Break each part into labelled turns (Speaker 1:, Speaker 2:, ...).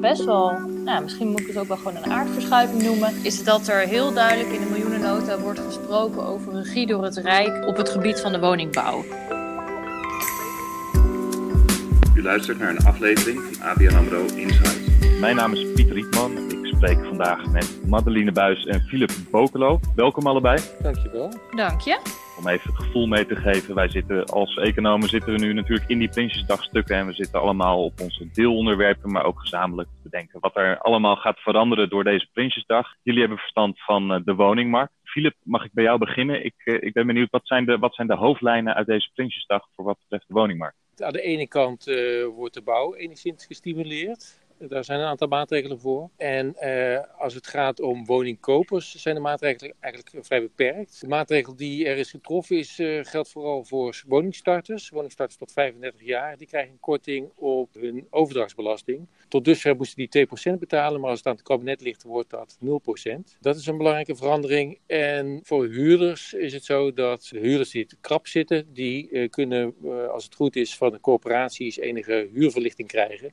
Speaker 1: best wel, nou, misschien moet ik het ook wel gewoon een aardverschuiving noemen, is dat er heel duidelijk in de miljoenennota wordt gesproken over regie door het Rijk op het gebied van de woningbouw.
Speaker 2: U luistert naar een aflevering van ABN AMRO Insight.
Speaker 3: Mijn naam is Pieter Rietman. Ik spreek vandaag met Madeline Buis en Philip Bokelo. Welkom allebei.
Speaker 4: Dankjewel.
Speaker 1: Dank je.
Speaker 3: Om even het gevoel mee te geven, wij zitten als economen zitten we nu natuurlijk in die Prinsjesdagstukken en we zitten allemaal op onze deelonderwerpen, maar ook gezamenlijk te bedenken wat er allemaal gaat veranderen door deze Prinsjesdag. Jullie hebben verstand van eh, de woningmarkt. Philip, mag ik bij jou beginnen? Ik, eh, ik ben benieuwd, wat zijn, de, wat zijn de hoofdlijnen uit deze Prinsjesdag voor wat betreft de woningmarkt?
Speaker 4: Aan de ene kant uh, wordt de bouw enigszins gestimuleerd. Daar zijn een aantal maatregelen voor. En uh, als het gaat om woningkopers, zijn de maatregelen eigenlijk vrij beperkt. De maatregel die er is getroffen is, uh, geldt vooral voor woningstarters. Woningstarters tot 35 jaar, die krijgen een korting op hun overdrachtsbelasting. Tot dusver moesten die 2% betalen, maar als het aan het kabinet ligt, wordt dat 0%. Dat is een belangrijke verandering. En voor huurders is het zo dat de huurders die krap zitten, die uh, kunnen, als het goed is, van de corporaties enige huurverlichting krijgen.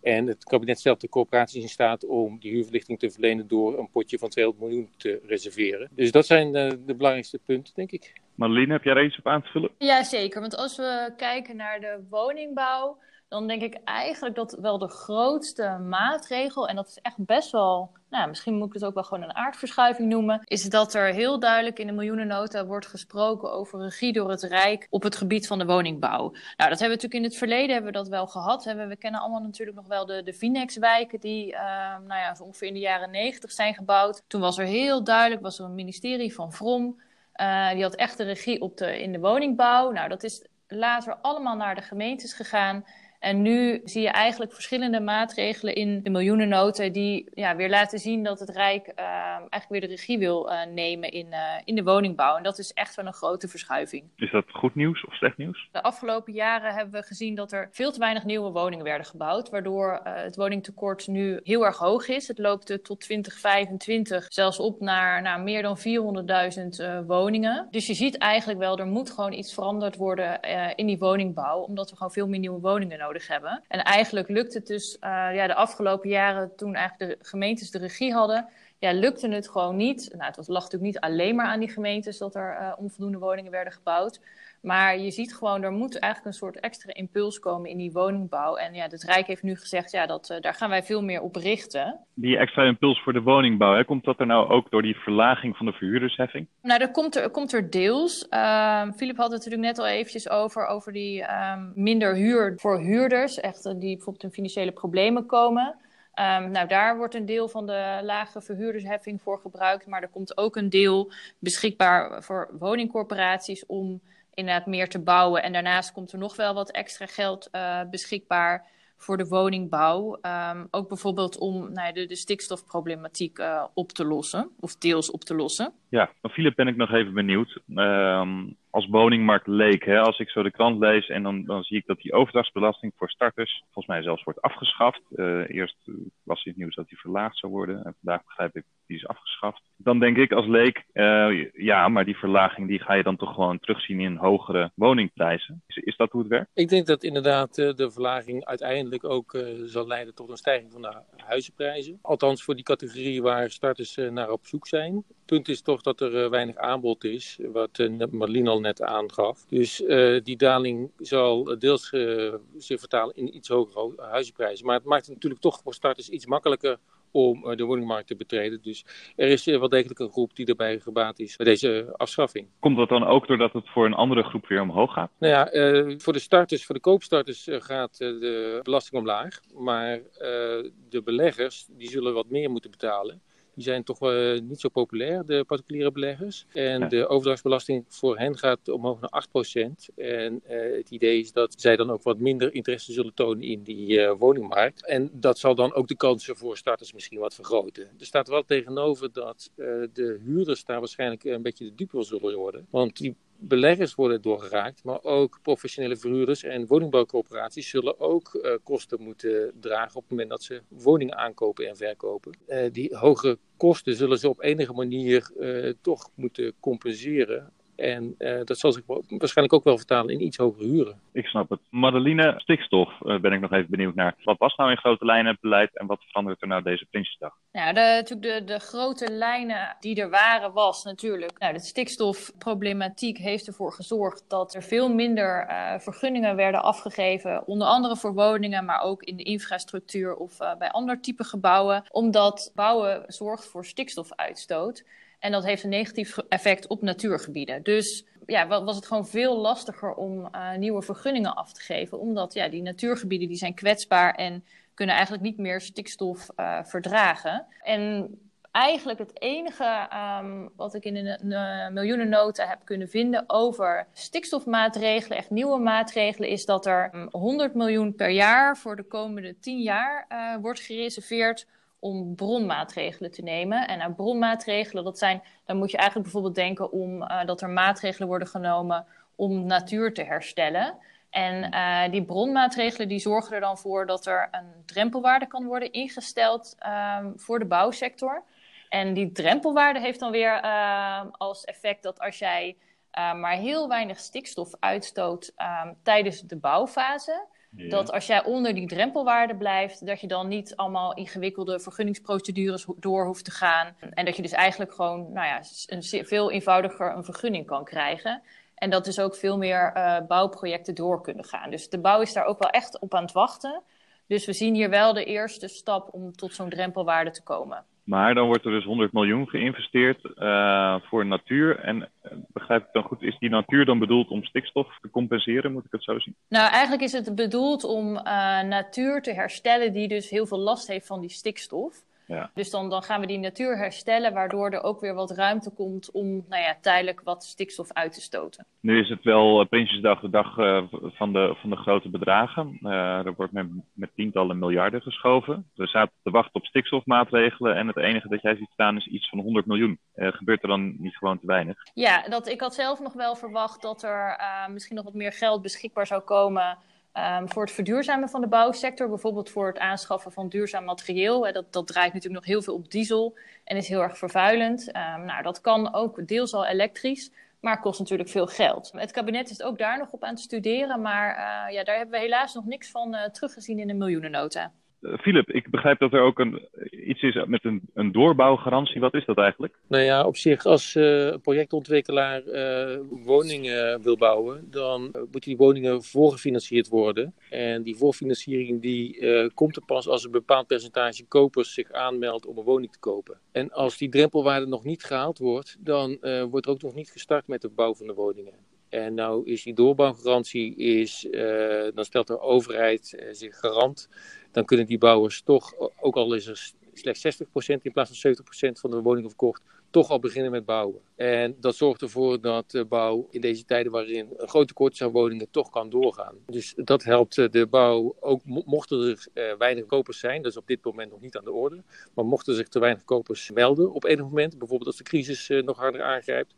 Speaker 4: En het kabinet stelt de corporaties in staat om die huurverlichting te verlenen door een potje van 200 miljoen te reserveren. Dus dat zijn de, de belangrijkste punten, denk ik.
Speaker 3: Marlene, heb jij er iets op aan te vullen?
Speaker 1: Ja, zeker. Want als we kijken naar de woningbouw, dan denk ik eigenlijk dat wel de grootste maatregel, en dat is echt best wel, nou, misschien moet ik het ook wel gewoon een aardverschuiving noemen, is dat er heel duidelijk in de miljoenennota wordt gesproken over regie door het Rijk op het gebied van de woningbouw. Nou, dat hebben we natuurlijk in het verleden hebben we dat wel gehad. We kennen allemaal natuurlijk nog wel de, de Vinex-wijken die, uh, nou ja, ongeveer in de jaren negentig zijn gebouwd. Toen was er heel duidelijk, was er een ministerie van Vrom, uh, die had echt de regie op de, in de woningbouw. Nou, dat is later allemaal naar de gemeentes gegaan. En nu zie je eigenlijk verschillende maatregelen in de miljoenennota die ja, weer laten zien dat het Rijk uh, eigenlijk weer de regie wil uh, nemen in, uh, in de woningbouw. En dat is echt wel een grote verschuiving.
Speaker 3: Is dat goed nieuws of slecht nieuws?
Speaker 1: De afgelopen jaren hebben we gezien dat er veel te weinig nieuwe woningen werden gebouwd, waardoor het woningtekort nu heel erg hoog is. Het loopt tot 2025 zelfs op naar, naar meer dan 400.000 woningen. Dus je ziet eigenlijk wel, er moet gewoon iets veranderd worden in die woningbouw, omdat we gewoon veel meer nieuwe woningen nodig nodig hebben. En eigenlijk lukt het dus uh, ja, de afgelopen jaren, toen eigenlijk de gemeentes de regie hadden, ja, lukte het gewoon niet. Nou, het lag natuurlijk niet alleen maar aan die gemeentes dat er uh, onvoldoende woningen werden gebouwd. Maar je ziet gewoon, er moet eigenlijk een soort extra impuls komen in die woningbouw. En ja, het Rijk heeft nu gezegd, ja, dat, uh, daar gaan wij veel meer op richten.
Speaker 3: Die extra impuls voor de woningbouw, hè, komt dat er nou ook door die verlaging van de verhuurdersheffing?
Speaker 1: Nou, dat komt er, komt er deels. Uh, Philip had het natuurlijk net al eventjes over, over die um, minder huur voor huurders. Echt, die bijvoorbeeld in financiële problemen komen. Um, nou, daar wordt een deel van de lage verhuurdersheffing voor gebruikt. Maar er komt ook een deel beschikbaar voor woningcorporaties om inderdaad meer te bouwen. En daarnaast komt er nog wel wat extra geld uh, beschikbaar voor de woningbouw. Um, ook bijvoorbeeld om nou, de, stikstofproblematiek uh, op te lossen, of deels op te lossen.
Speaker 3: Ja, van Philip ben ik nog even benieuwd. Um, als woningmarkt leek, hè, als ik zo de krant lees en dan, dan zie ik dat die overdrachtsbelasting voor starters volgens mij zelfs wordt afgeschaft. Uh, eerst was het nieuws dat die verlaagd zou worden en vandaag begrijp ik die is afgeschaft. Dan denk ik als leek, uh, ja, maar die verlaging die ga je dan toch gewoon terugzien in hogere woningprijzen. Is, is dat hoe het werkt?
Speaker 4: Ik denk dat inderdaad uh, de verlaging uiteindelijk ook zal leiden tot een stijging van de huizenprijzen. Althans voor die categorie waar starters naar op zoek zijn. Het punt is toch dat er weinig aanbod is, wat Marlene al net aangaf. Dus die daling zal deels zich vertalen in iets hogere huizenprijzen. Maar het maakt het natuurlijk toch voor starters iets makkelijker om de woningmarkt te betreden. Dus er is wel degelijk een groep die erbij gebaat is bij deze afschaffing.
Speaker 3: Komt dat dan ook doordat het voor een andere groep weer omhoog gaat?
Speaker 4: Nou ja, uh, voor de starters, voor de koopstarters uh, gaat uh, de belasting omlaag. Maar de beleggers die zullen wat meer moeten betalen. Die zijn toch uh, niet zo populair, de particuliere beleggers. En ja. de overdrachtsbelasting voor hen gaat omhoog naar 8%. En uh, het idee is dat zij dan ook wat minder interesse zullen tonen in die uh, woningmarkt. En dat zal dan ook de kansen voor starters misschien wat vergroten. Er staat wel tegenover dat de huurders daar waarschijnlijk een beetje de dupe zullen worden. Want die beleggers worden doorgeraakt, maar ook professionele verhuurders en woningbouwcorporaties zullen ook uh, kosten moeten dragen op het moment dat ze woningen aankopen en verkopen. Uh, die hogere kosten zullen ze op enige manier uh, toch moeten compenseren En uh, dat zal zich waarschijnlijk ook wel vertalen in iets hogere huren.
Speaker 3: Ik snap het. Madeline, stikstof uh, ben ik nog even benieuwd naar. Wat was nou in grote lijnen het beleid en wat verandert er nou deze Prinsjesdag?
Speaker 1: Nou, de, natuurlijk de, de grote lijnen die er waren was natuurlijk... Nou, de stikstofproblematiek heeft ervoor gezorgd dat er veel minder uh, vergunningen werden afgegeven. Onder andere voor woningen, maar ook in de infrastructuur of bij ander type gebouwen. Omdat bouwen zorgt voor stikstofuitstoot. En dat heeft een negatief effect op natuurgebieden. Dus ja, was het gewoon veel lastiger om uh, nieuwe vergunningen af te geven. Omdat ja, die natuurgebieden die zijn kwetsbaar en kunnen eigenlijk niet meer stikstof uh, verdragen. En eigenlijk het enige um, wat ik in een, een miljoenennota heb kunnen vinden over stikstofmaatregelen, echt nieuwe maatregelen, is dat er 100 miljoen per jaar voor de komende 10 jaar wordt gereserveerd om bronmaatregelen te nemen. En aan bronmaatregelen, dat zijn, dan moet je eigenlijk bijvoorbeeld denken om uh, dat er maatregelen worden genomen om natuur te herstellen. En uh, die bronmaatregelen die zorgen er dan voor dat er een drempelwaarde kan worden ingesteld um, voor de bouwsector. En die drempelwaarde heeft dan weer uh, als effect dat als jij uh, maar heel weinig stikstof uitstoot um, tijdens de bouwfase, Dat als jij onder die drempelwaarde blijft, dat je dan niet allemaal ingewikkelde vergunningsprocedures door hoeft te gaan. En dat je dus eigenlijk gewoon nou ja, een veel eenvoudiger een vergunning kan krijgen. En dat dus ook veel meer uh, bouwprojecten door kunnen gaan. Dus de bouw is daar ook wel echt op aan het wachten. Dus we zien hier wel de eerste stap om tot zo'n drempelwaarde te komen.
Speaker 3: Maar dan wordt er dus 100 miljoen geïnvesteerd uh, voor natuur. En uh, begrijp ik dan goed, is die natuur dan bedoeld om stikstof te compenseren? Moet ik het zo zien?
Speaker 1: Nou, eigenlijk is het bedoeld om uh, natuur te herstellen die dus heel veel last heeft van die stikstof. Ja. Dus dan, dan gaan we die natuur herstellen, waardoor er ook weer wat ruimte komt om nou ja, tijdelijk wat stikstof uit te stoten.
Speaker 3: Nu is het wel Prinsjesdag de dag uh, van, de, van de grote bedragen. Uh, er wordt met, met tientallen miljarden geschoven. We zaten te wachten op stikstofmaatregelen en het enige dat jij ziet staan is iets van 100 miljoen. Uh, gebeurt er dan niet gewoon te weinig?
Speaker 1: Ja, dat, ik had zelf nog wel verwacht dat er misschien nog wat meer geld beschikbaar zou komen Um, voor het verduurzamen van de bouwsector, bijvoorbeeld voor het aanschaffen van duurzaam materieel. Hè, dat, dat draait natuurlijk nog heel veel op diesel en is heel erg vervuilend. Um, nou, dat kan ook deels al elektrisch, maar kost natuurlijk veel geld. Het kabinet is ook daar nog op aan het studeren, maar uh, ja, daar hebben we helaas nog niks van uh, teruggezien in de miljoenennota.
Speaker 3: Philip, ik begrijp dat er ook een, iets is met een, een doorbouwgarantie. Wat is dat eigenlijk?
Speaker 4: Nou ja, op zich, als uh, projectontwikkelaar uh, woningen wil bouwen, dan moeten die woningen voorgefinancierd worden. En die voorfinanciering die komt er pas als een bepaald percentage kopers zich aanmeldt om een woning te kopen. En als die drempelwaarde nog niet gehaald wordt, dan wordt er ook nog niet gestart met de bouw van de woningen. En nou is die doorbouwgarantie, is, uh, dan stelt de overheid uh, zich garant. Dan kunnen die bouwers toch, ook al is er slechts 60% in plaats van 70% van de woningen verkocht, toch al beginnen met bouwen. En dat zorgt ervoor dat de bouw in deze tijden waarin een groot tekort is aan woningen toch kan doorgaan. Dus dat helpt de bouw, ook mochten er uh, weinig kopers zijn, dat is op dit moment nog niet aan de orde, maar mochten zich te weinig kopers melden op enig moment, bijvoorbeeld als de crisis nog harder aangrijpt,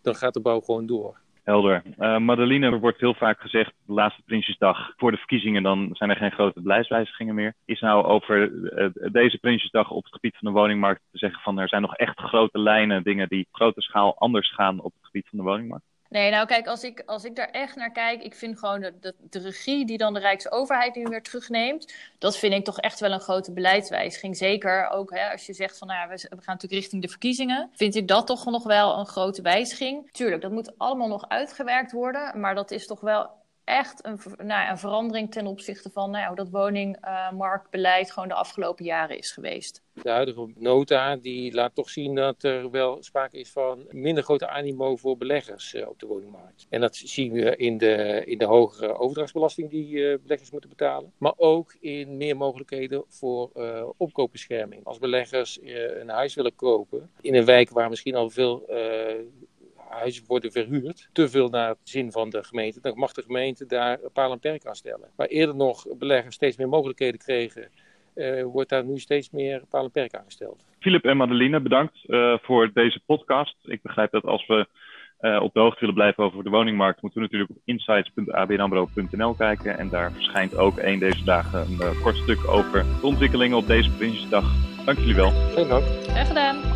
Speaker 4: dan gaat de bouw gewoon door.
Speaker 3: Helder. Uh, Madeline, er wordt heel vaak gezegd, de laatste Prinsjesdag voor de verkiezingen, dan zijn er geen grote beleidswijzigingen meer. Is nou over uh, deze Prinsjesdag op het gebied van de woningmarkt te zeggen van er zijn nog echt grote lijnen, dingen die op grote schaal anders gaan op het gebied van de woningmarkt?
Speaker 1: Nee, nou kijk, als ik, als ik daar echt naar kijk, ik vind gewoon de, de, regie die dan de Rijksoverheid nu weer terugneemt, dat vind ik toch echt wel een grote beleidswijziging. Zeker ook hè, als je zegt van nou we gaan natuurlijk richting de verkiezingen, vind ik dat toch nog wel een grote wijziging. Tuurlijk, dat moet allemaal nog uitgewerkt worden, maar dat is toch wel echt een, nou, een verandering ten opzichte van nou, dat woningmarktbeleid gewoon de afgelopen jaren is geweest.
Speaker 4: De huidige nota die laat toch zien dat er wel sprake is van minder grote animo voor beleggers uh, op de woningmarkt. En dat zien we in de, in de hogere overdrachtsbelasting die uh, beleggers moeten betalen. Maar ook in meer mogelijkheden voor uh, opkoopbescherming. Als beleggers een huis willen kopen in een wijk waar misschien al veel huizen worden verhuurd, te veel naar het zin van de gemeente, dan mag de gemeente daar paal en perk aan stellen. Waar eerder nog beleggers steeds meer mogelijkheden kregen, uh, wordt daar nu steeds meer paal en perk aangesteld.
Speaker 3: Philip en Madeline, bedankt uh, voor deze podcast. Ik begrijp dat als we uh, op de hoogte willen blijven over de woningmarkt, moeten we natuurlijk op insights.abnambro.nl kijken. En daar verschijnt ook een deze dagen een kort stuk over de ontwikkelingen op deze Prinsjesdag. Dank jullie wel.
Speaker 4: Geen dank.
Speaker 1: Graag gedaan.